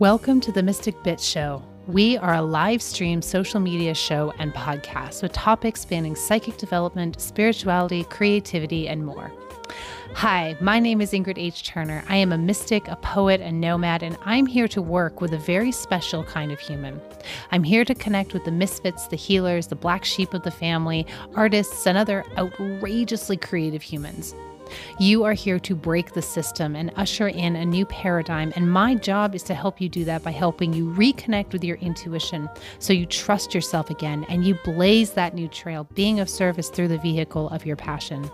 Welcome to the Mystic Bitch Show. We are a live stream social media show and podcast with topics spanning psychic development, spirituality, creativity, and more. Hi, my name is Ingrid H. Turner. I am a mystic, a poet, a nomad, and I'm here to work with a very special kind of human. I'm here to connect with the misfits, the healers, the black sheep of the family, artists, and other outrageously creative humans. You are here to break the system and usher in a new paradigm. And my job is to help you do that by helping you reconnect with your intuition so you trust yourself again and you blaze that new trail, being of service through the vehicle of your passion.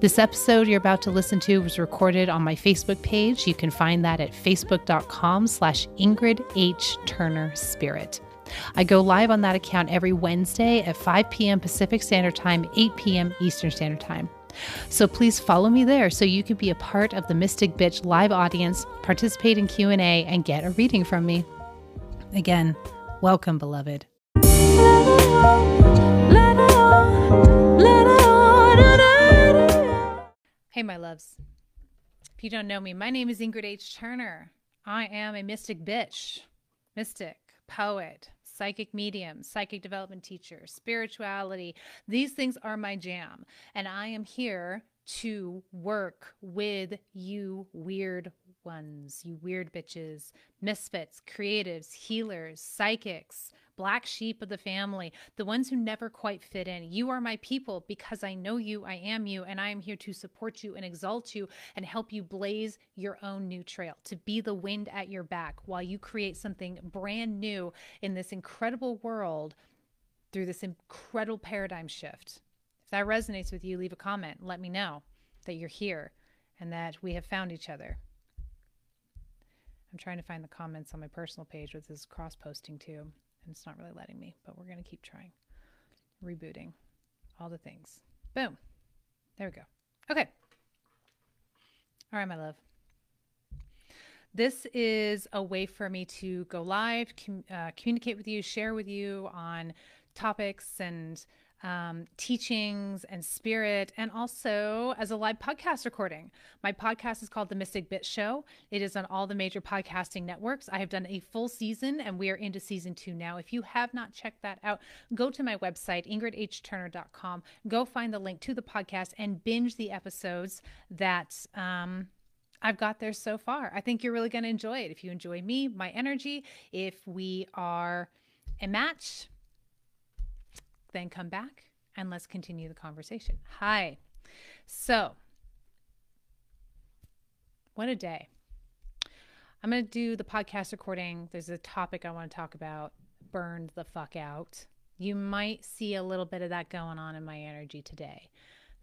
This episode you're about to listen to was recorded on my Facebook page. You can find that at facebook.com slash Ingrid H. Turner Spirit. I go live on that account every Wednesday at 5 p.m. Pacific Standard Time, 8 p.m. Eastern Standard Time. So please follow me there so you can be a part of the Mystic Bitch live audience, participate in Q&A and get a reading from me. Again, welcome beloved. Hey my loves. If you don't know me, my name is Ingrid H. Turner. I am a mystic bitch, mystic, poet, psychic medium, psychic development teacher, spirituality. These things are my jam. And I am here to work with you weird ones, you weird bitches, misfits, creatives, healers, psychics, black sheep of the family, the ones who never quite fit in. You are my people because I know you, I am you, and I am here to support you and exalt you and help you blaze your own new trail, to be the wind at your back while you create something brand new in this incredible world through this incredible paradigm shift. If that resonates with you, leave a comment. Let me know that you're here and that we have found each other. I'm trying to find the comments on my personal page with this cross posting too and it's not really letting me, but we're going to keep trying. Rebooting, all the things. Boom. There we go. Okay. All right, my love. This is a way for me to go live, com- uh, communicate with you, share with you on topics and um, teachings and spirit, and also as a live podcast recording. My podcast is called The Mystic Bitch Show. It is on all the major podcasting networks. I have done a full season, and we are into season two now. If you have not checked that out, go to my website, ingridhturner.com. Go find the link to the podcast and binge the episodes that. Um, I've got there so far. I think you're really going to enjoy it. If you enjoy me, my energy, if we are a match, then come back and let's continue the conversation. Hi. So, what a day. I'm going to do the podcast recording. There's a topic I want to talk about burned the fuck out. You might see a little bit of that going on in my energy today.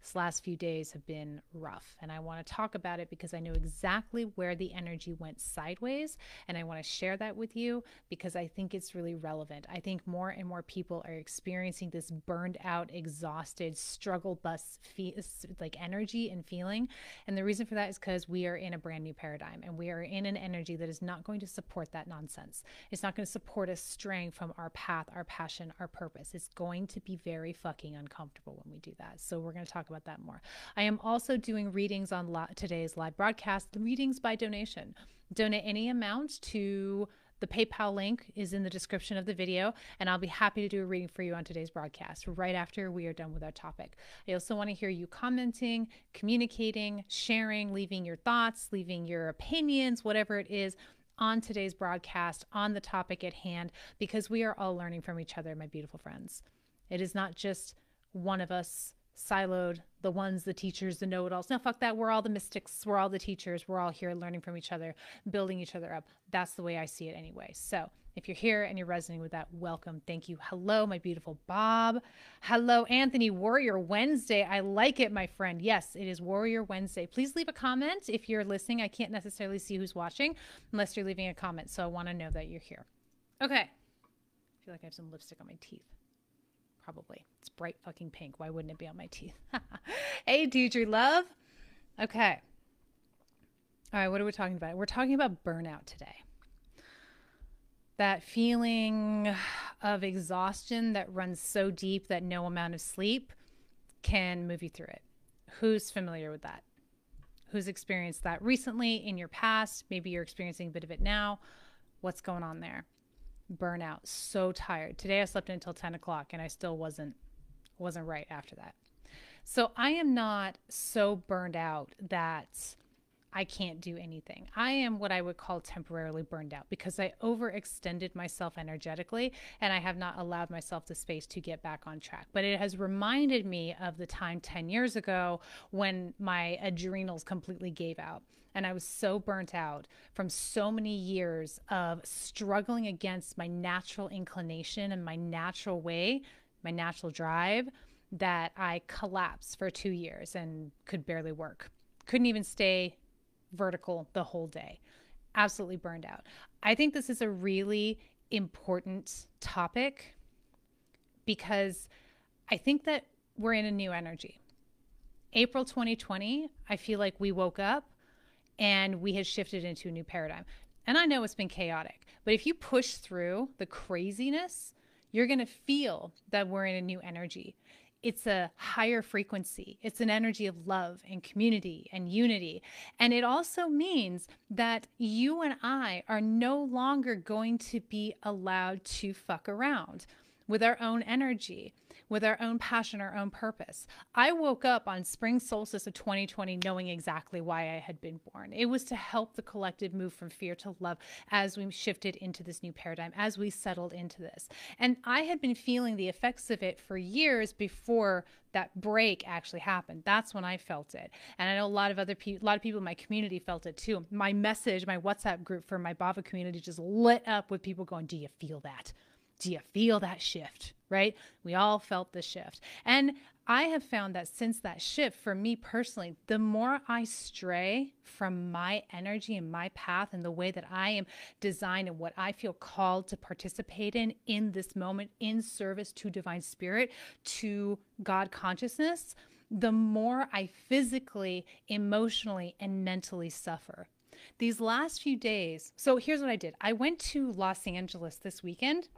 This last few days have been rough, and I want to talk about it because I know exactly where the energy went sideways, and I want to share that with you because I think it's really relevant. I think more and more people are experiencing this burned out, exhausted, struggle bus fe- like energy and feeling, and the reason for that is because we are in a brand new paradigm, and we are in an energy that is not going to support that nonsense. It's not going to support us straying from our path, our passion, our purpose. It's going to be very fucking uncomfortable when we do that. So we're going to talk about about that more. I am also doing readings on today's live broadcast, readings by donation. Donate any amount to the PayPal link is in the description of the video, and I'll be happy to do a reading for you on today's broadcast right after we are done with our topic. I also want to hear you commenting, communicating, sharing, leaving your thoughts, leaving your opinions, whatever it is on today's broadcast on the topic at hand, because we are all learning from each other, my beautiful friends. It is not just one of us siloed, the ones, the teachers, the know it alls. No, fuck that. We're all the mystics. We're all the teachers. We're all here learning from each other, building each other up. That's the way I see it anyway. So if you're here and you're resonating with that, welcome. Thank you. Hello, my beautiful Bob. Hello, Anthony. Warrior Wednesday. I like it, my friend. Yes, it is Warrior Wednesday. Please leave a comment if you're listening. I can't necessarily see who's watching unless you're leaving a comment. So I want to know that you're here. Okay. I feel like I have some lipstick on my teeth probably. It's bright fucking pink. Why wouldn't it be on my teeth? hey, Deidre Love. Okay. All right, what are we talking about? We're talking about burnout today. That feeling of exhaustion that runs so deep that no amount of sleep can move you through it. Who's familiar with that? Who's experienced that recently in your past? Maybe you're experiencing a bit of it now. What's going on there? Burnout. So tired. Today I slept until 10 o'clock and I still wasn't wasn't right after that. So I am not so burned out that I can't do anything. I am what I would call temporarily burned out because I overextended myself energetically and I have not allowed myself the space to get back on track. But it has reminded me of the time 10 years ago when my adrenals completely gave out. And I was so burnt out from so many years of struggling against my natural inclination and my natural way, my natural drive, that I collapsed for two years and could barely work. Couldn't even stay vertical the whole day. Absolutely burned out. I think this is a really important topic because I think that we're in a new energy. April 2020, I feel like we woke up and we had shifted into a new paradigm. And I know it's been chaotic, but if you push through the craziness, you're going to feel that we're in a new energy it's a higher frequency. It's an energy of love and community and unity. And it also means that you and I are no longer going to be allowed to fuck around with our own energy with our own passion, our own purpose. I woke up on spring solstice of 2020 knowing exactly why I had been born. It was to help the collective move from fear to love as we shifted into this new paradigm, as we settled into this. And I had been feeling the effects of it for years before that break actually happened. That's when I felt it. And I know a lot of other people, a lot of people in my community felt it too. My message, my WhatsApp group for my Bava community just lit up with people going, Do you feel that? Do you feel that shift? Right? We all felt the shift. And I have found that since that shift, for me personally, the more I stray from my energy and my path and the way that I am designed and what I feel called to participate in in this moment, in service to divine spirit, to God consciousness, the more I physically, emotionally, and mentally suffer. These last few days, so here's what I did I went to Los Angeles this weekend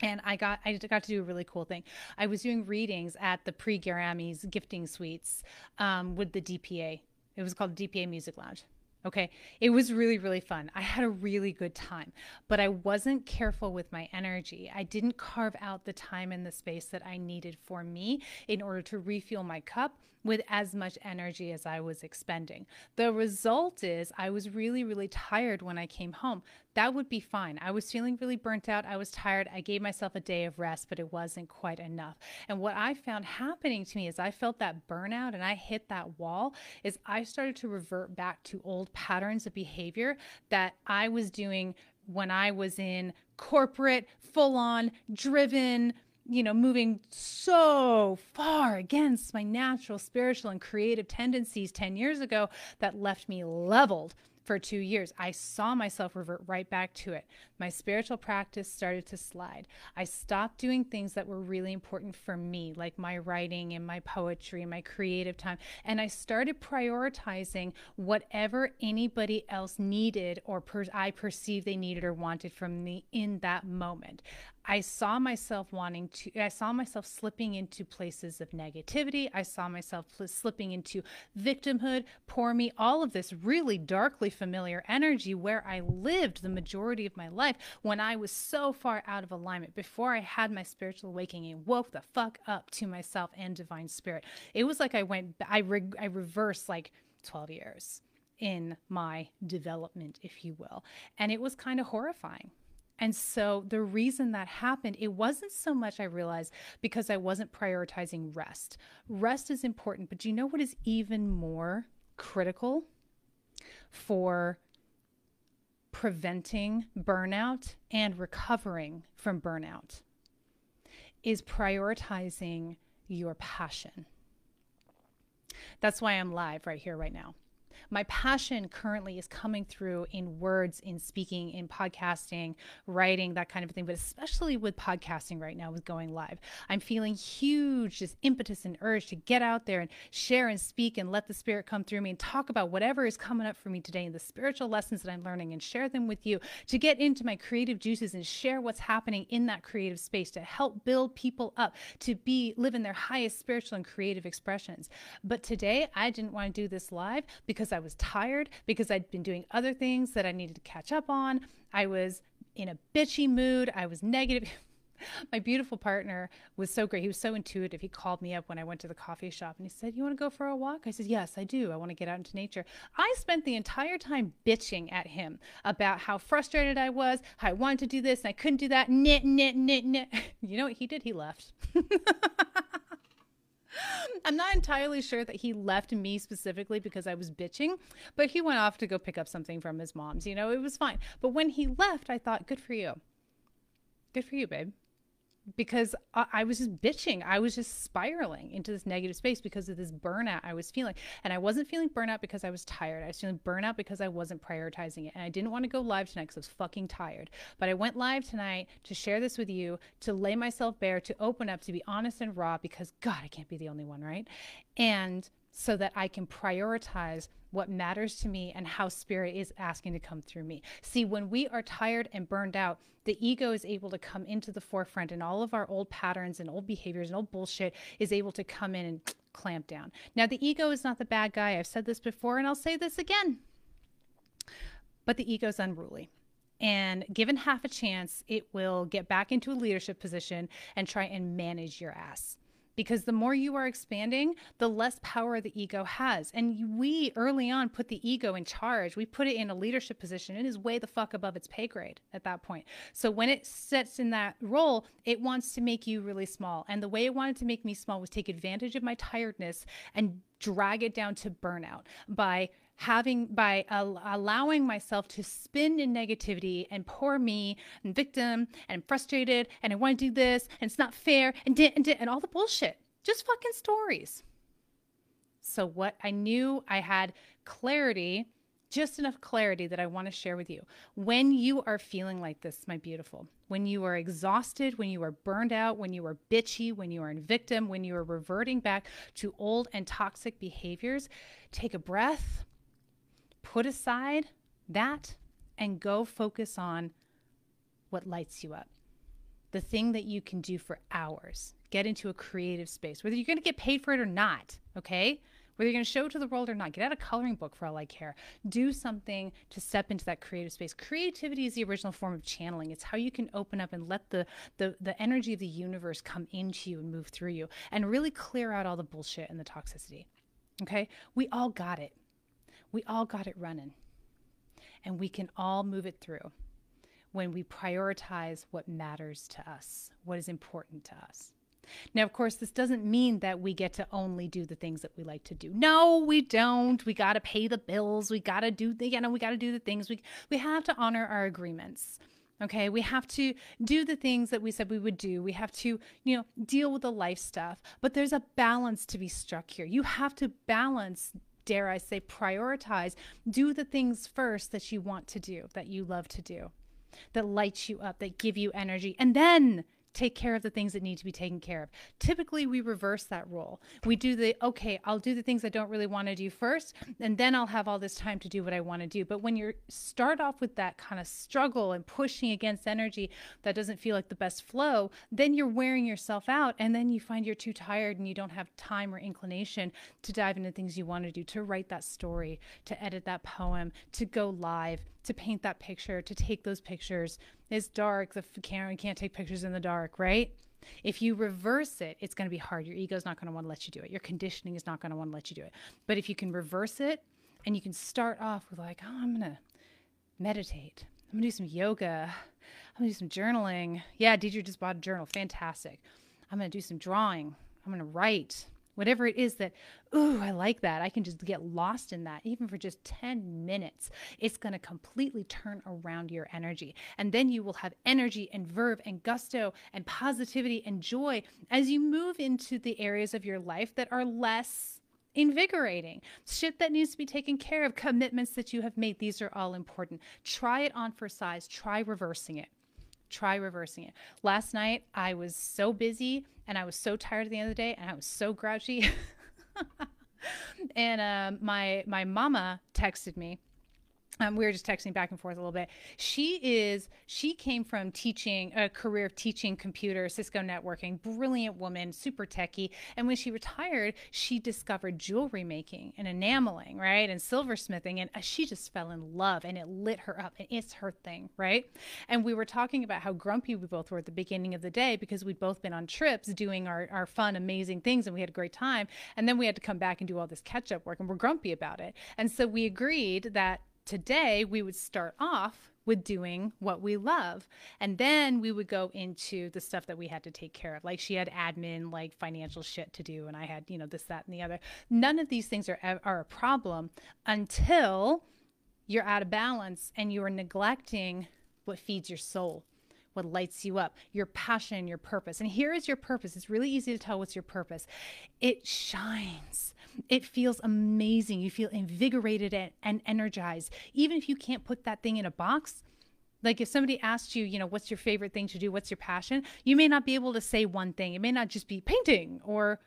and I got I got to do a really cool thing. I was doing readings at the pre Grammys gifting suites um, with the DPA. It was called DPA Music Lounge. Okay. It was really, really fun. I had a really good time, but I wasn't careful with my energy. I didn't carve out the time and the space that I needed for me in order to refuel my cup with as much energy as I was expending. The result is I was really, really tired when I came home. That would be fine. I was feeling really burnt out. I was tired. I gave myself a day of rest, but it wasn't quite enough. And what I found happening to me is I felt that burnout and I hit that wall is I started to revert back to old patterns of behavior that I was doing when I was in corporate, full on, driven, you know, moving so far against my natural spiritual and creative tendencies 10 years ago that left me leveled for two years. I saw myself revert right back to it. My spiritual practice started to slide. I stopped doing things that were really important for me, like my writing and my poetry and my creative time. And I started prioritizing whatever anybody else needed or per- I perceived they needed or wanted from me in that moment. I saw myself wanting to, I saw myself slipping into places of negativity. I saw myself slipping into victimhood, poor me, all of this really darkly familiar energy where I lived the majority of my life when I was so far out of alignment before I had my spiritual awakening and woke the fuck up to myself and divine spirit. It was like I went, I, re- I reversed like 12 years in my development, if you will. And it was kind of horrifying. And so the reason that happened, it wasn't so much I realized because I wasn't prioritizing rest. Rest is important, but do you know what is even more critical for preventing burnout and recovering from burnout is prioritizing your passion. That's why I'm live right here, right now my passion currently is coming through in words, in speaking, in podcasting, writing, that kind of thing. But especially with podcasting right now, with going live, I'm feeling huge just impetus and urge to get out there and share and speak and let the spirit come through me and talk about whatever is coming up for me today and the spiritual lessons that I'm learning and share them with you to get into my creative juices and share what's happening in that creative space to help build people up to be live in their highest spiritual and creative expressions. But today I didn't want to do this live because I was tired, because I'd been doing other things that I needed to catch up on. I was in a bitchy mood. I was negative. my beautiful partner was so great. He was so intuitive. He called me up when I went to the coffee shop and he said, You want to go for a walk? I said, Yes, I do. I want to get out into nature. I spent the entire time bitching at him about how frustrated I was, how I wanted to do this and I couldn't do that. Knit, knit, knit, knit. You know what he did? He left. I'm not entirely sure that he left me specifically because I was bitching, but he went off to go pick up something from his mom's. You know, it was fine. But when he left, I thought, good for you. Good for you, babe because I, I, was just bitching. I was just spiraling into this negative space because of this burnout I was feeling. And I wasn't feeling burnout because I was tired. I was feeling burnout because I wasn't prioritizing it. And I didn't want to go live tonight because I was fucking tired. But I went live tonight to share this with you, to lay myself bare, to open up, to be honest and raw because, God, I can't be the only one, right? And so that I can prioritize what matters to me and how spirit is asking to come through me. See, when we are tired and burned out, the ego is able to come into the forefront and all of our old patterns and old behaviors and old bullshit is able to come in and clamp down. Now, the ego is not the bad guy. I've said this before and I'll say this again. But the ego is unruly. And given half a chance, it will get back into a leadership position and try and manage your ass because the more you are expanding, the less power the ego has. And we early on put the ego in charge. We put it in a leadership position. It is way the fuck above its pay grade at that point. So when it sits in that role, it wants to make you really small. And the way it wanted to make me small was take advantage of my tiredness and drag it down to burnout by having by al- allowing myself to spin in negativity and poor me and victim and frustrated and I want to do this and it's not fair and and, di- and all the bullshit. Just fucking stories. So what I knew I had clarity, just enough clarity that I want to share with you. When you are feeling like this, my beautiful, when you are exhausted, when you are burned out, when you are bitchy, when you are in victim, when you are reverting back to old and toxic behaviors, take a breath put aside that and go focus on what lights you up. The thing that you can do for hours. Get into a creative space, whether you're going to get paid for it or not, okay? Whether you're going to show it to the world or not, get out a coloring book for all I care. Do something to step into that creative space. Creativity is the original form of channeling. It's how you can open up and let the, the, the energy of the universe come into you and move through you and really clear out all the bullshit and the toxicity. Okay? We all got it we all got it running. And we can all move it through when we prioritize what matters to us, what is important to us. Now, of course, this doesn't mean that we get to only do the things that we like to do. No, we don't. We got to pay the bills. We got to do the, you know, we got to do the things. We, we have to honor our agreements. Okay, we have to do the things that we said we would do. We have to, you know, deal with the life stuff. But there's a balance to be struck here. You have to balance dare I say, prioritize, do the things first that you want to do, that you love to do, that light you up, that give you energy. And then take care of the things that need to be taken care of. Typically, we reverse that role. We do the, okay, I'll do the things I don't really want to do first, and then I'll have all this time to do what I want to do. But when you start off with that kind of struggle and pushing against energy that doesn't feel like the best flow, then you're wearing yourself out, and then you find you're too tired and you don't have time or inclination to dive into things you want to do, to write that story, to edit that poem, to go live to paint that picture, to take those pictures. It's dark. The camera can't take pictures in the dark, right? If you reverse it, it's going to be hard. Your ego's not going to want to let you do it. Your conditioning is not going to want to let you do it. But if you can reverse it and you can start off with, like, oh, I'm going to meditate, I'm going to do some yoga, I'm going to do some journaling. Yeah, Deidre just bought a journal. Fantastic. I'm going to do some drawing, I'm going to write whatever it is that, ooh, I like that. I can just get lost in that, even for just 10 minutes. It's going to completely turn around your energy. And then you will have energy and verve and gusto and positivity and joy as you move into the areas of your life that are less invigorating. Shit that needs to be taken care of, commitments that you have made. These are all important. Try it on for size, try reversing it try reversing it. Last night, I was so busy and I was so tired at the end of the day and I was so grouchy. and um, my my mama texted me um, we were just texting back and forth a little bit. She is, she came from teaching a career of teaching computer, Cisco networking, brilliant woman, super techie. And when she retired, she discovered jewelry making and enameling, right? And silversmithing. And uh, she just fell in love and it lit her up. And it's her thing, right? And we were talking about how grumpy we both were at the beginning of the day because we'd both been on trips doing our, our fun, amazing things and we had a great time. And then we had to come back and do all this catch up work and we're grumpy about it. And so we agreed that today we would start off with doing what we love. And then we would go into the stuff that we had to take care of. Like she had admin, like financial shit to do, and I had, you know, this, that, and the other. None of these things are, are a problem until you're out of balance and you are neglecting what feeds your soul what lights you up, your passion, your purpose. And here is your purpose. It's really easy to tell what's your purpose. It shines. It feels amazing. You feel invigorated and, and energized. Even if you can't put that thing in a box, like if somebody asked you, you know, what's your favorite thing to do? What's your passion? You may not be able to say one thing. It may not just be painting or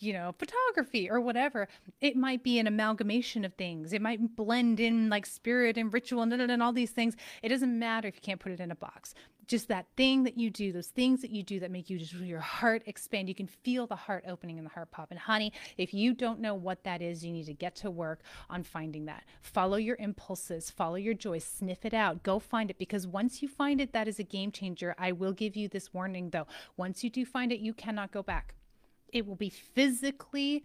you know, photography or whatever. It might be an amalgamation of things. It might blend in like spirit and ritual and, and all these things. It doesn't matter if you can't put it in a box. Just that thing that you do, those things that you do that make you just your heart expand. You can feel the heart opening and the heart pop. And honey, if you don't know what that is, you need to get to work on finding that. Follow your impulses, follow your joy, sniff it out, go find it because once you find it, that is a game changer. I will give you this warning though. Once you do find it, you cannot go back it will be physically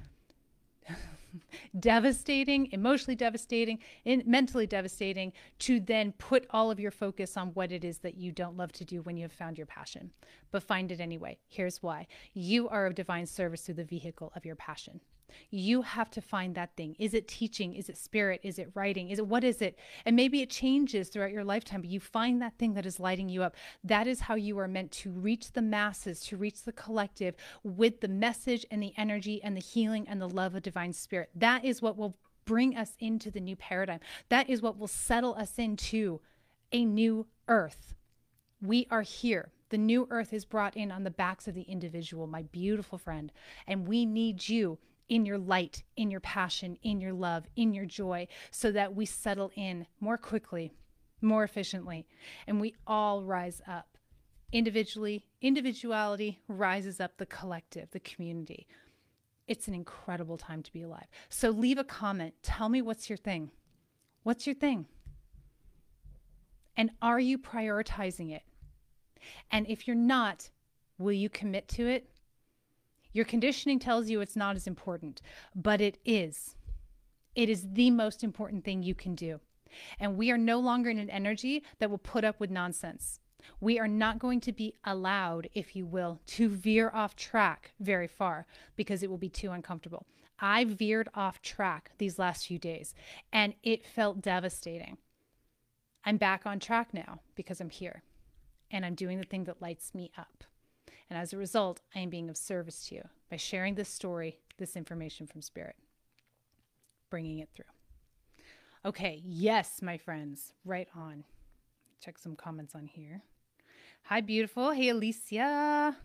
devastating, emotionally devastating, and mentally devastating to then put all of your focus on what it is that you don't love to do when you have found your passion. But find it anyway. Here's why you are of divine service through the vehicle of your passion. You have to find that thing. Is it teaching? Is it spirit? Is it writing? Is it what is it? And maybe it changes throughout your lifetime, but you find that thing that is lighting you up. That is how you are meant to reach the masses, to reach the collective with the message and the energy and the healing and the love of divine spirit. That is what will bring us into the new paradigm. That is what will settle us into a new earth. We are here. The new earth is brought in on the backs of the individual, my beautiful friend. And we need you in your light, in your passion, in your love, in your joy, so that we settle in more quickly, more efficiently, and we all rise up. Individually, individuality rises up the collective, the community. It's an incredible time to be alive. So leave a comment. Tell me what's your thing. What's your thing? And are you prioritizing it? And if you're not, will you commit to it? Your conditioning tells you it's not as important, but it is. It is the most important thing you can do. And we are no longer in an energy that will put up with nonsense. We are not going to be allowed, if you will, to veer off track very far because it will be too uncomfortable. I veered off track these last few days and it felt devastating. I'm back on track now because I'm here and I'm doing the thing that lights me up. And as a result, I am being of service to you by sharing this story, this information from Spirit, bringing it through. Okay, yes, my friends, right on. Check some comments on here. Hi, beautiful. Hey, Alicia,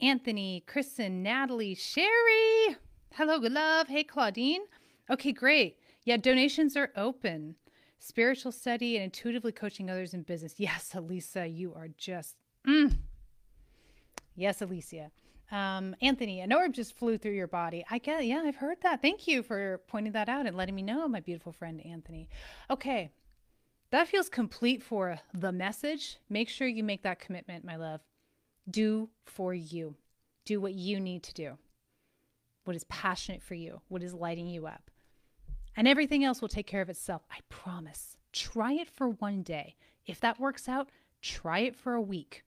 Anthony, Kristen, Natalie, Sherry. Hello, good love. Hey, Claudine. Okay, great. Yeah, donations are open. Spiritual study and intuitively coaching others in business. Yes, Elisa, you are just. Mm, Yes, Alicia. Um, Anthony, an orb just flew through your body. I get, yeah, I've heard that. Thank you for pointing that out and letting me know, my beautiful friend Anthony. Okay, that feels complete for the message. Make sure you make that commitment, my love. Do for you. Do what you need to do. What is passionate for you, what is lighting you up. And everything else will take care of itself. I promise. Try it for one day. If that works out, try it for a week.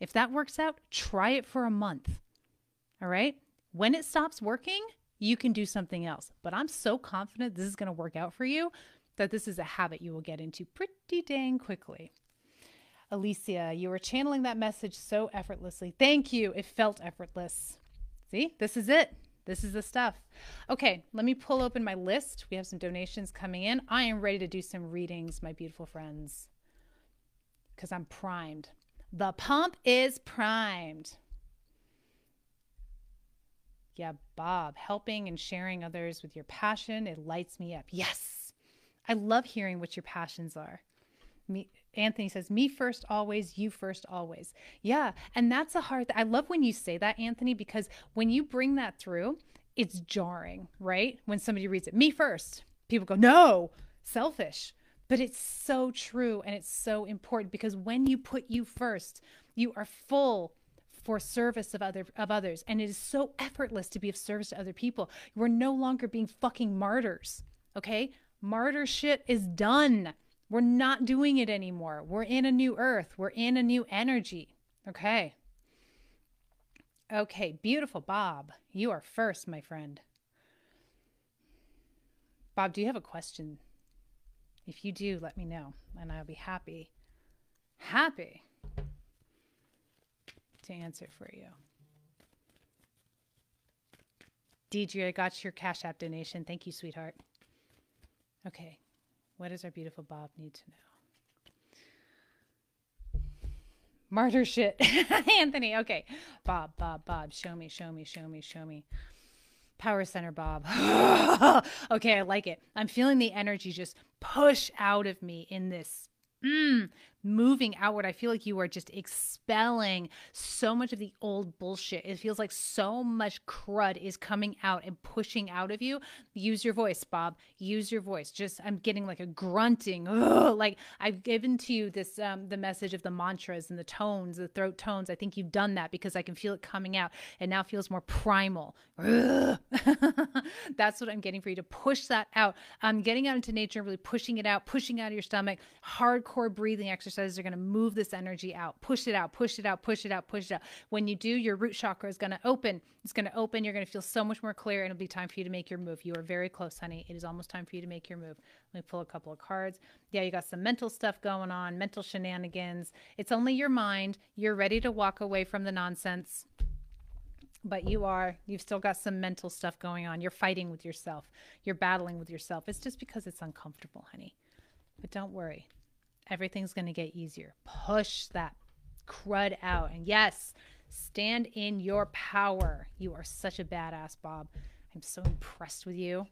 If that works out, try it for a month. All right. When it stops working, you can do something else. But I'm so confident this is going to work out for you that this is a habit you will get into pretty dang quickly. Alicia, you were channeling that message so effortlessly. Thank you. It felt effortless. See, this is it. This is the stuff. Okay, let me pull open my list. We have some donations coming in. I am ready to do some readings, my beautiful friends, because I'm primed. The pump is primed. Yeah, Bob, helping and sharing others with your passion, it lights me up. Yes, I love hearing what your passions are. Me, Anthony says, "Me first, always. You first, always." Yeah, and that's a hard. Th- I love when you say that, Anthony, because when you bring that through, it's jarring, right? When somebody reads it, "Me first, people go, "No, selfish." But it's so true and it's so important because when you put you first, you are full for service of other of others and it is so effortless to be of service to other people. We're no longer being fucking martyrs. Okay? Martyr shit is done. We're not doing it anymore. We're in a new earth. We're in a new energy. Okay. Okay, beautiful Bob. You are first, my friend. Bob, do you have a question? If you do, let me know, and I'll be happy, happy to answer for you. Deidre, I got your Cash App donation. Thank you, sweetheart. Okay, what does our beautiful Bob need to know? Martyr shit. Anthony, okay. Bob, Bob, Bob, show me, show me, show me, show me. Power Center Bob. okay, I like it. I'm feeling the energy just push out of me in this mm, moving outward. I feel like you are just expelling so much of the old bullshit. It feels like so much crud is coming out and pushing out of you. Use your voice, Bob. Use your voice. Just I'm getting like a grunting. Ugh, like I've given to you this um, the message of the mantras and the tones, the throat tones. I think you've done that because I can feel it coming out. It now feels more primal. That's what I'm getting for you to push that out. I'm getting out into nature, really pushing it out, pushing out of your stomach. Hardcore breathing exercise exercises are going to move this energy out, push it out, push it out, push it out, push it out. When you do, your root chakra is going to open. It's going to open. You're going to feel so much more clear, and it'll be time for you to make your move. You are very close, honey. It is almost time for you to make your move. Let me pull a couple of cards. Yeah, you got some mental stuff going on, mental shenanigans. It's only your mind. You're ready to walk away from the nonsense but you are you've still got some mental stuff going on you're fighting with yourself you're battling with yourself it's just because it's uncomfortable honey but don't worry everything's going to get easier. Push that crud out. And yes, stand in your power. You are such a badass, Bob. I'm so impressed with you.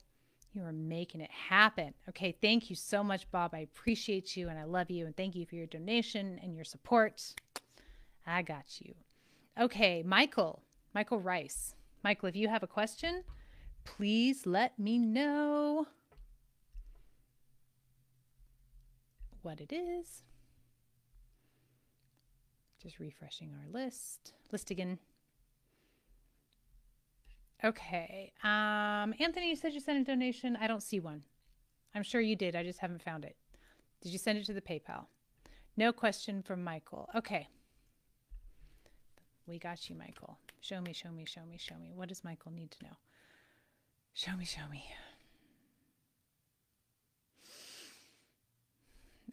You are making it happen. Okay, thank you so much, Bob. I appreciate you and I love you. And thank you for your donation and your support. I got you. Okay, Michael, Michael Rice. Michael, if you have a question, please let me know. What it is. Just refreshing our list. List again. Okay. Um, Anthony, you said you sent a donation. I don't see one. I'm sure you did. I just haven't found it. Did you send it to the PayPal? No question from Michael. Okay. We got you, Michael. Show me, show me, show me, show me. What does Michael need to know? Show me, show me.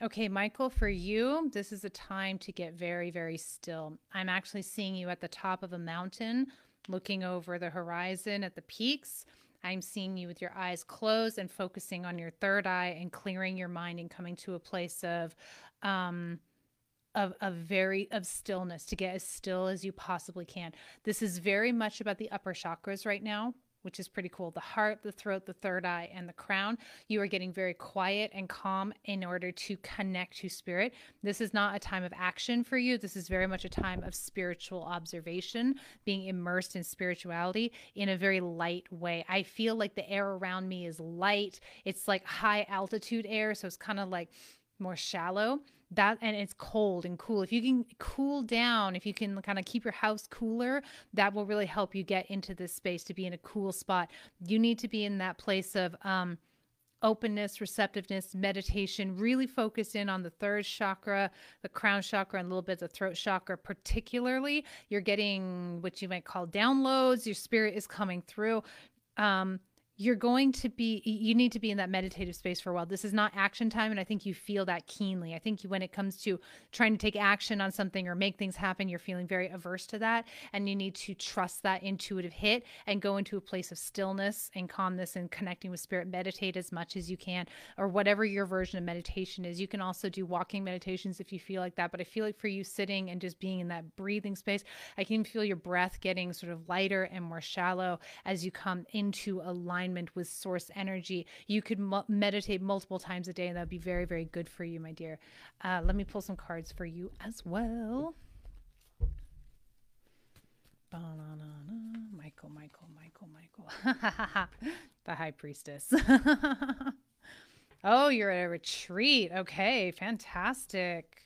Okay, Michael, for you, this is a time to get very, very still. I'm actually seeing you at the top of a mountain, looking over the horizon at the peaks. I'm seeing you with your eyes closed and focusing on your third eye and clearing your mind and coming to a place of, um, of, a very of stillness to get as still as you possibly can. This is very much about the upper chakras right now which is pretty cool. The heart, the throat, the third eye, and the crown. You are getting very quiet and calm in order to connect to spirit. This is not a time of action for you. This is very much a time of spiritual observation, being immersed in spirituality in a very light way. I feel like the air around me is light. It's like high altitude air. So it's kind of like more shallow that and it's cold and cool. If you can cool down if you can kind of keep your house cooler that will really help you get into this space to be in a cool spot. You need to be in that place of um openness receptiveness meditation really focus in on the third chakra the crown chakra and a little bit of the throat chakra. Particularly you're getting what you might call downloads. Your spirit is coming through. Um you're going to be you need to be in that meditative space for a while. This is not action time and i think you feel that keenly. I think when it comes to trying to take action on something or make things happen you're feeling very averse to that and you need to trust that intuitive hit and go into a place of stillness and calmness and connecting with spirit. Meditate as much as you can or whatever your version of meditation is. You can also do walking meditations if you feel like that but i feel like for you sitting and just being in that breathing space i can feel your breath getting sort of lighter and more shallow as you come into alignment alignment with source energy. You could meditate multiple times a day, and that would be very, very good for you, my dear. Uh, let me pull some cards for you as well. Michael, Michael, Michael, Michael. the high priestess. oh, you're at a retreat. Okay, fantastic.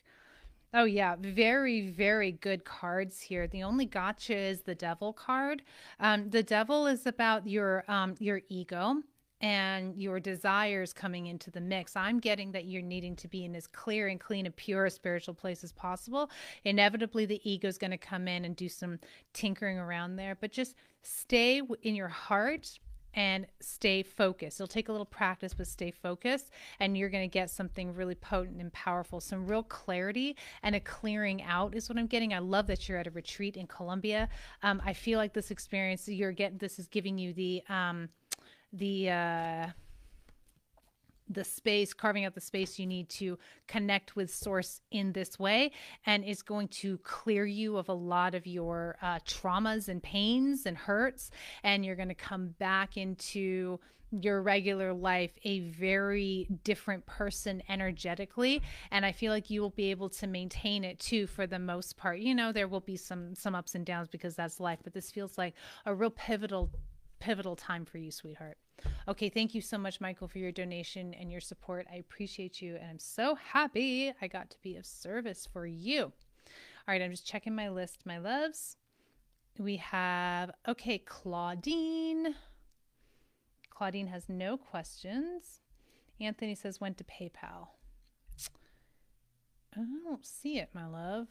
Oh, yeah, very, very good cards here. The only gotcha is the devil card. Um, the devil is about your um, your ego and your desires coming into the mix. I'm getting that you're needing to be in as clear and clean and pure a spiritual place as possible. Inevitably, the ego is going to come in and do some tinkering around there, but just stay in your heart and stay focused. It'll take a little practice, but stay focused, and you're going to get something really potent and powerful. Some real clarity and a clearing out is what I'm getting. I love that you're at a retreat in Colombia. Um, I feel like this experience you're getting, this is giving you the um, the uh, the space, carving out the space you need to connect with source in this way. And it's going to clear you of a lot of your uh, traumas and pains and hurts. And you're going to come back into your regular life a very different person energetically and i feel like you will be able to maintain it too for the most part you know there will be some some ups and downs because that's life but this feels like a real pivotal pivotal time for you sweetheart Okay, thank you so much, Michael, for your donation and your support. I appreciate you, and I'm so happy I got to be of service for you. All right, I'm just checking my list, my loves. We have, okay, Claudine. Claudine has no questions. Anthony says, went to PayPal. I don't see it, my love.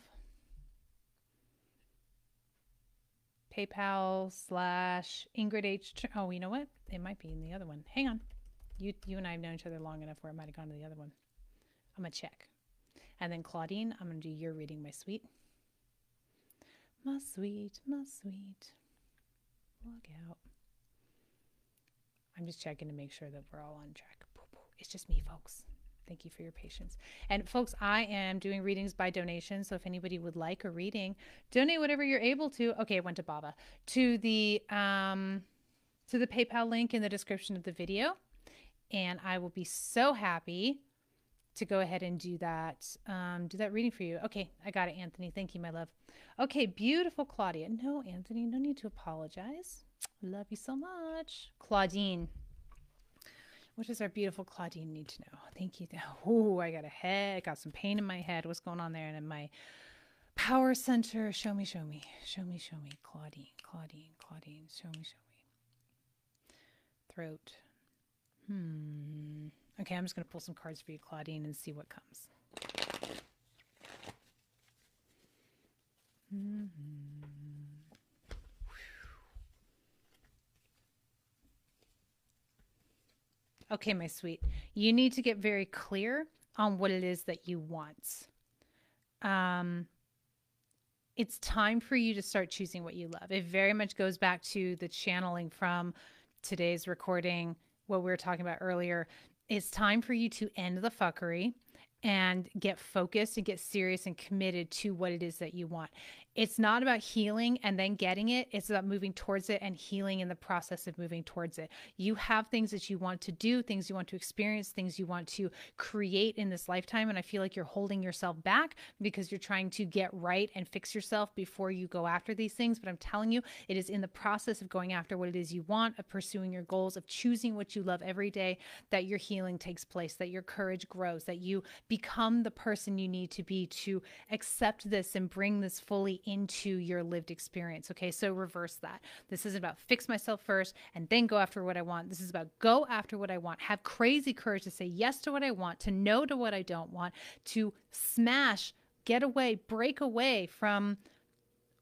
PayPal slash Ingrid H. Oh, you know what? It might be in the other one. Hang on. You you and I have known each other long enough where it might have gone to the other one. I'm gonna check. And then Claudine, I'm gonna do your reading, my sweet. My sweet, my sweet. Log out. I'm just checking to make sure that we're all on track. It's just me, folks. Thank you for your patience. And folks, I am doing readings by donation. So if anybody would like a reading, donate whatever you're able to. Okay, it went to Baba. To the um to the PayPal link in the description of the video. And I will be so happy to go ahead and do that um, do that reading for you. Okay, I got it, Anthony. Thank you, my love. Okay, beautiful Claudia. No, Anthony, no need to apologize. Love you so much. Claudine. What does our beautiful Claudine need to know? Thank you. Oh, I got a head, got some pain in my head. What's going on there? And in my power center, show me, show me, show me, show me. Claudine, Claudine, Claudine, show me, show me. Throat. Hmm. Okay, I'm just going to pull some cards for you, Claudine, and see what comes. Mm-hmm. Okay, my sweet. You need to get very clear on what it is that you want. Um, it's time for you to start choosing what you love. It very much goes back to the channeling from today's recording, what we were talking about earlier. It's time for you to end the fuckery and get focused and get serious and committed to what it is that you want. It's not about healing and then getting it. It's about moving towards it and healing in the process of moving towards it. You have things that you want to do, things you want to experience, things you want to create in this lifetime. And I feel like you're holding yourself back because you're trying to get right and fix yourself before you go after these things. But I'm telling you, it is in the process of going after what it is you want, of pursuing your goals, of choosing what you love every day that your healing takes place, that your courage grows, that you become the person you need to be to accept this and bring this fully into your lived experience. Okay, so reverse that. This isn't about fix myself first and then go after what I want. This is about go after what I want. Have crazy courage to say yes to what I want, to no to what I don't want, to smash, get away, break away from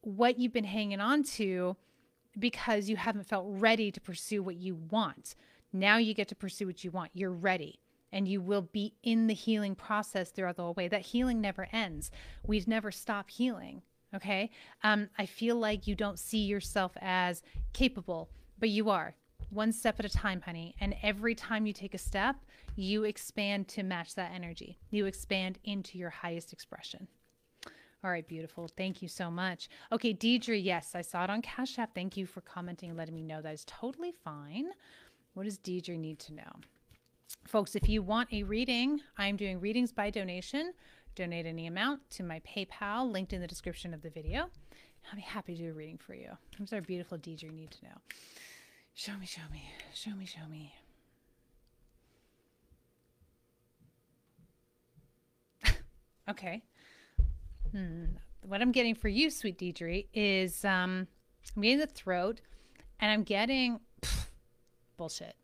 what you've been hanging on to because you haven't felt ready to pursue what you want. Now you get to pursue what you want. You're ready and you will be in the healing process throughout the whole way. That healing never ends. We never stop healing. Okay. Um, I feel like you don't see yourself as capable, but you are one step at a time, honey. And every time you take a step, you expand to match that energy. You expand into your highest expression. All right, beautiful. Thank you so much. Okay, Deidre, yes, I saw it on Cash App. Thank you for commenting and letting me know that is totally fine. What does Deidre need to know? Folks, if you want a reading, I'm doing readings by donation. Donate any amount to my PayPal, linked in the description of the video. I'll be happy to do a reading for you. What's our beautiful Deidre need to know? Show me, show me, show me, show me. okay. Hmm. What I'm getting for you, sweet Deidre, is um, I'm getting the throat, and I'm getting pff, bullshit.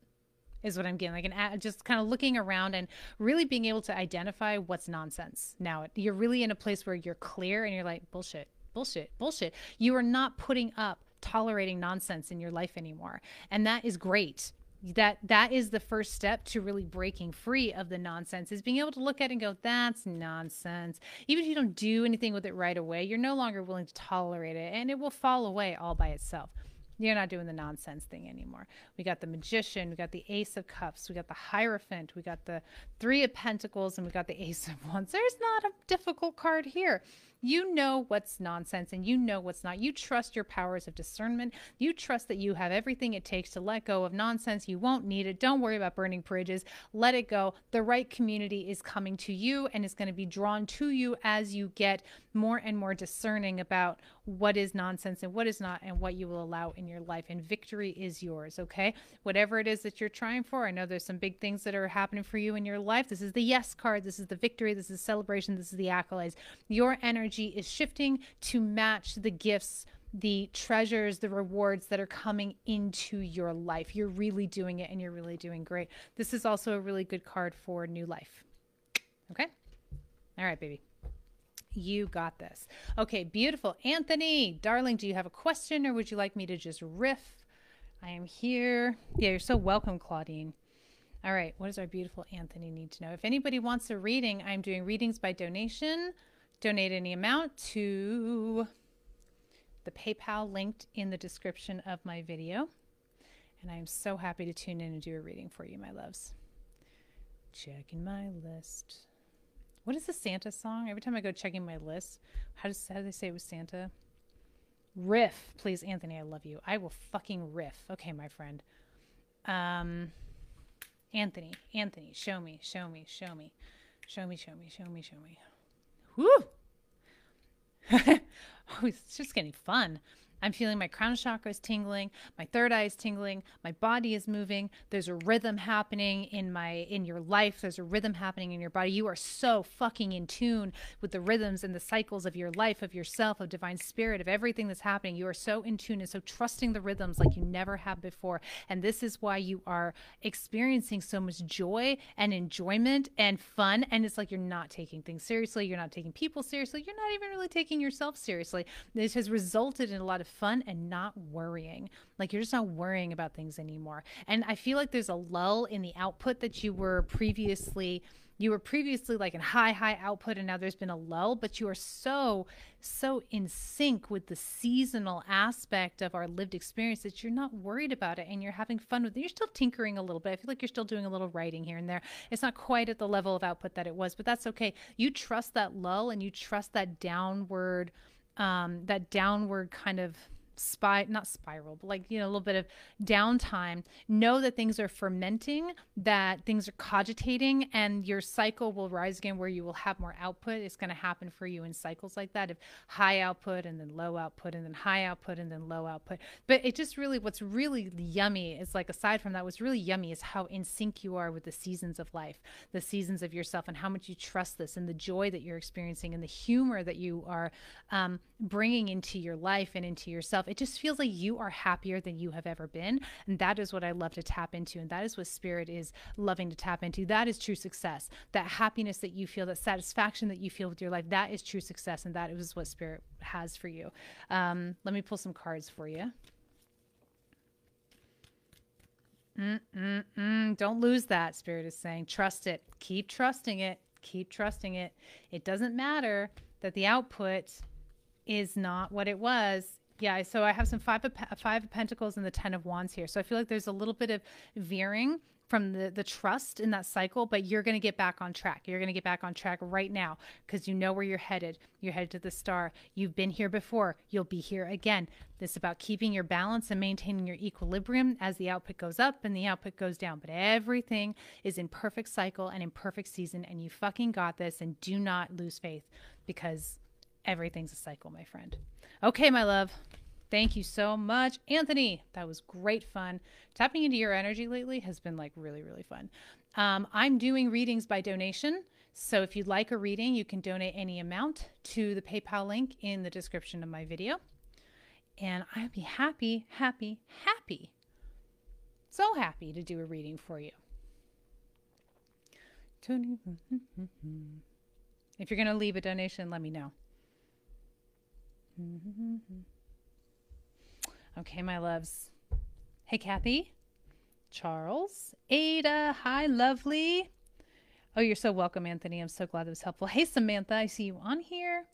Is what I'm getting like an just kind of looking around and really being able to identify what's nonsense. Now you're really in a place where you're clear and you're like bullshit, bullshit, bullshit. You are not putting up tolerating nonsense in your life anymore, and that is great that that is the first step to really breaking free of the nonsense is being able to look at it and go that's nonsense even if you don't do anything with it right away you're no longer willing to tolerate it and it will fall away all by itself you're not doing the nonsense thing anymore. We got the magician, we got the ace of cups, we got the hierophant, we got the three of pentacles, and we got the ace of wands. There's not a difficult card here. You know what's nonsense and you know what's not. You trust your powers of discernment. You trust that you have everything it takes to let go of nonsense. You won't need it. Don't worry about burning bridges. Let it go. The right community is coming to you and is going to be drawn to you as you get more and more discerning about what is nonsense and what is not and what you will allow in your life. And victory is yours, okay? Whatever it is that you're trying for. I know there's some big things that are happening for you in your life. This is the yes card. This is the victory. This is celebration. This is the accolades. Your energy is shifting to match the gifts the treasures, the rewards that are coming into your life. You're really doing it and you're really doing great. This is also a really good card for new life. Okay? All right, baby. You got this. Okay, beautiful. Anthony, darling, do you have a question or would you like me to just riff? I am here. Yeah, you're so welcome, Claudine. All right, what does our beautiful Anthony need to know? If anybody wants a reading, I'm doing readings by donation. Donate any amount to the PayPal linked in the description of my video. And I'm so happy to tune in and do a reading for you, my loves. Checking my list. What is the Santa song? Every time I go checking my list, how does how do they say it was Santa? Riff, please, Anthony. I love you. I will fucking riff. Okay, my friend. Um, Anthony, Anthony, show me, show me, show me, show me, show me, show me, show me. Woo! oh, it's just getting fun. I'm feeling my crown chakra is tingling, my third eye is tingling, my body is moving. There's a rhythm happening in my in your life. There's a rhythm happening in your body. You are so fucking in tune with the rhythms and the cycles of your life, of yourself, of divine spirit, of everything that's happening. You are so in tune and so trusting the rhythms like you never have before. And this is why you are experiencing so much joy and enjoyment and fun. And it's like you're not taking things seriously. You're not taking people seriously. You're not even really taking yourself seriously. This has resulted in a lot of fun and not worrying. Like you're just not worrying about things anymore. And I feel like there's a lull in the output that you were previously you were previously like in high high output and now there's been a lull but you are so so in sync with the seasonal aspect of our lived experience that you're not worried about it and you're having fun with it you're still tinkering a little bit i feel like you're still doing a little writing here and there it's not quite at the level of output that it was but that's okay you trust that lull and you trust that downward um, that downward kind of spy not spiral but like you know a little bit of downtime know that things are fermenting that things are cogitating and your cycle will rise again where you will have more output. It's going to happen for you in cycles like that of high output and then low output and then high output and then low output. But it just really what's really yummy is like aside from that what's really yummy is how in sync you are with the seasons of life the seasons of yourself and how much you trust this and the joy that you're experiencing and the humor that you are um, bringing into your life and into yourself it just feels like you are happier than you have ever been. And that is what I love to tap into. And that is what spirit is loving to tap into. That is true success. That happiness that you feel, that satisfaction that you feel with your life, that is true success. And that is what spirit has for you. Um, let me pull some cards for you. Mm-mm-mm. Don't lose that, Spirit is saying. Trust it. Keep trusting it. Keep trusting it. It doesn't matter that the output is not what it was. Yeah, so I have some five of, five of pentacles and the ten of wands here. So I feel like there's a little bit of veering from the the trust in that cycle but you're going to get back on track. You're going to get back on track right now because you know where you're headed. You're headed to the star. You've been here before. You'll be here again. This is about keeping your balance and maintaining your equilibrium as the output goes up and the output goes down. But everything is in perfect cycle and in perfect season and you fucking got this and do not lose faith because everything's a cycle my friend okay my love Thank you so much, Anthony. That was great fun. Tapping into your energy lately has been like really, really fun. Um, I'm doing readings by donation. So if you'd like a reading, you can donate any amount to the PayPal link in the description of my video. And I'd be happy, happy, happy, so happy to do a reading for you. If you're going to leave a donation, let me know. Mm-hmm. Okay, my loves. Hey, Kathy. Charles. Ada. Hi, lovely. Oh, you're so welcome, Anthony. I'm so glad it was helpful. Hey, Samantha. I see you on here.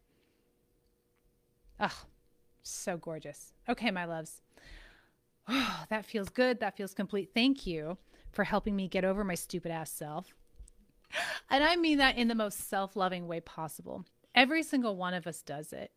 Oh, so gorgeous. Okay, my loves. Oh, that feels good. That feels complete. Thank you for helping me get over my stupid ass self. And I mean that in the most self loving way possible. Every single one of us does it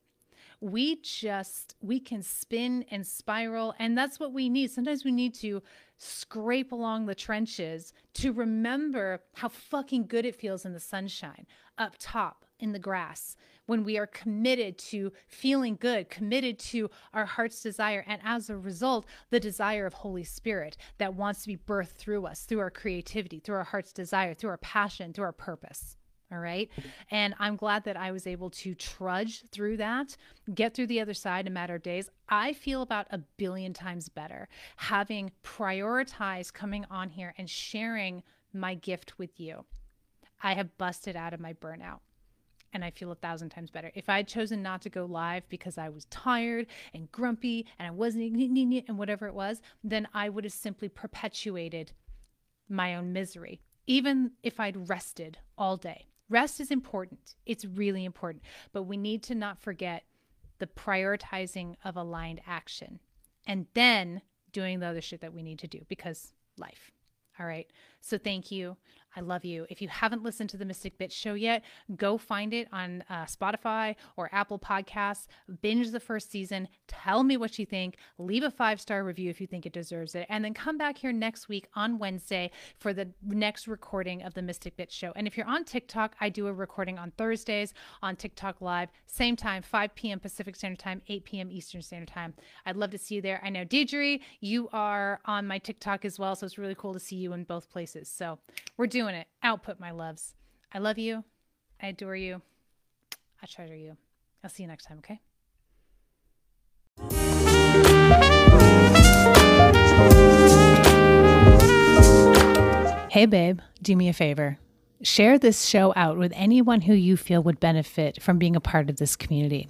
we just we can spin and spiral and that's what we need sometimes we need to scrape along the trenches to remember how fucking good it feels in the sunshine up top in the grass when we are committed to feeling good, committed to our heart's desire, and as a result, the desire of Holy Spirit that wants to be birthed through us, through our creativity, through our heart's desire, through our passion, through our purpose. All right. And I'm glad that I was able to trudge through that, get through the other side in a matter of days. I feel about a billion times better having prioritized coming on here and sharing my gift with you. I have busted out of my burnout and I feel a thousand times better. If I had chosen not to go live because I was tired and grumpy and I wasn't and whatever it was, then I would have simply perpetuated my own misery, even if I'd rested all day. Rest is important. It's really important. But we need to not forget the prioritizing of aligned action and then doing the other shit that we need to do because life. All right. So thank you. I love you. If you haven't listened to the Mystic Bitch show yet, go find it on uh, Spotify or Apple Podcasts. Binge the first season. Tell me what you think. Leave a five star review if you think it deserves it. And then come back here next week on Wednesday for the next recording of the Mystic Bitch show. And if you're on TikTok, I do a recording on Thursdays on TikTok Live, same time, 5 p.m. Pacific Standard Time, 8 p.m. Eastern Standard Time. I'd love to see you there. I know, Deidre, you are on my TikTok as well. So it's really cool to see you in both places. So we're doing it. Output, my loves. I love you. I adore you. I treasure you. I'll see you next time, okay? Hey, babe, do me a favor. Share this show out with anyone who you feel would benefit from being a part of this community.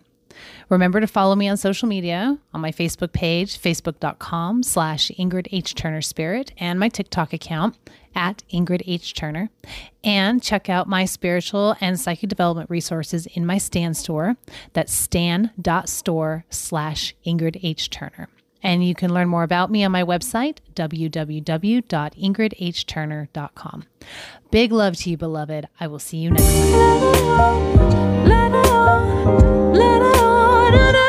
Remember to follow me on social media on my Facebook page, facebook.com slash Ingrid H. Turner Spirit, and my TikTok account at Ingrid H. Turner. And check out my spiritual and psychic development resources in my Stan store. That's stan.store slash Ingrid H. Turner. And you can learn more about me on my website, www.ingridhturner.com. Big love to you, beloved. I will see you next time da da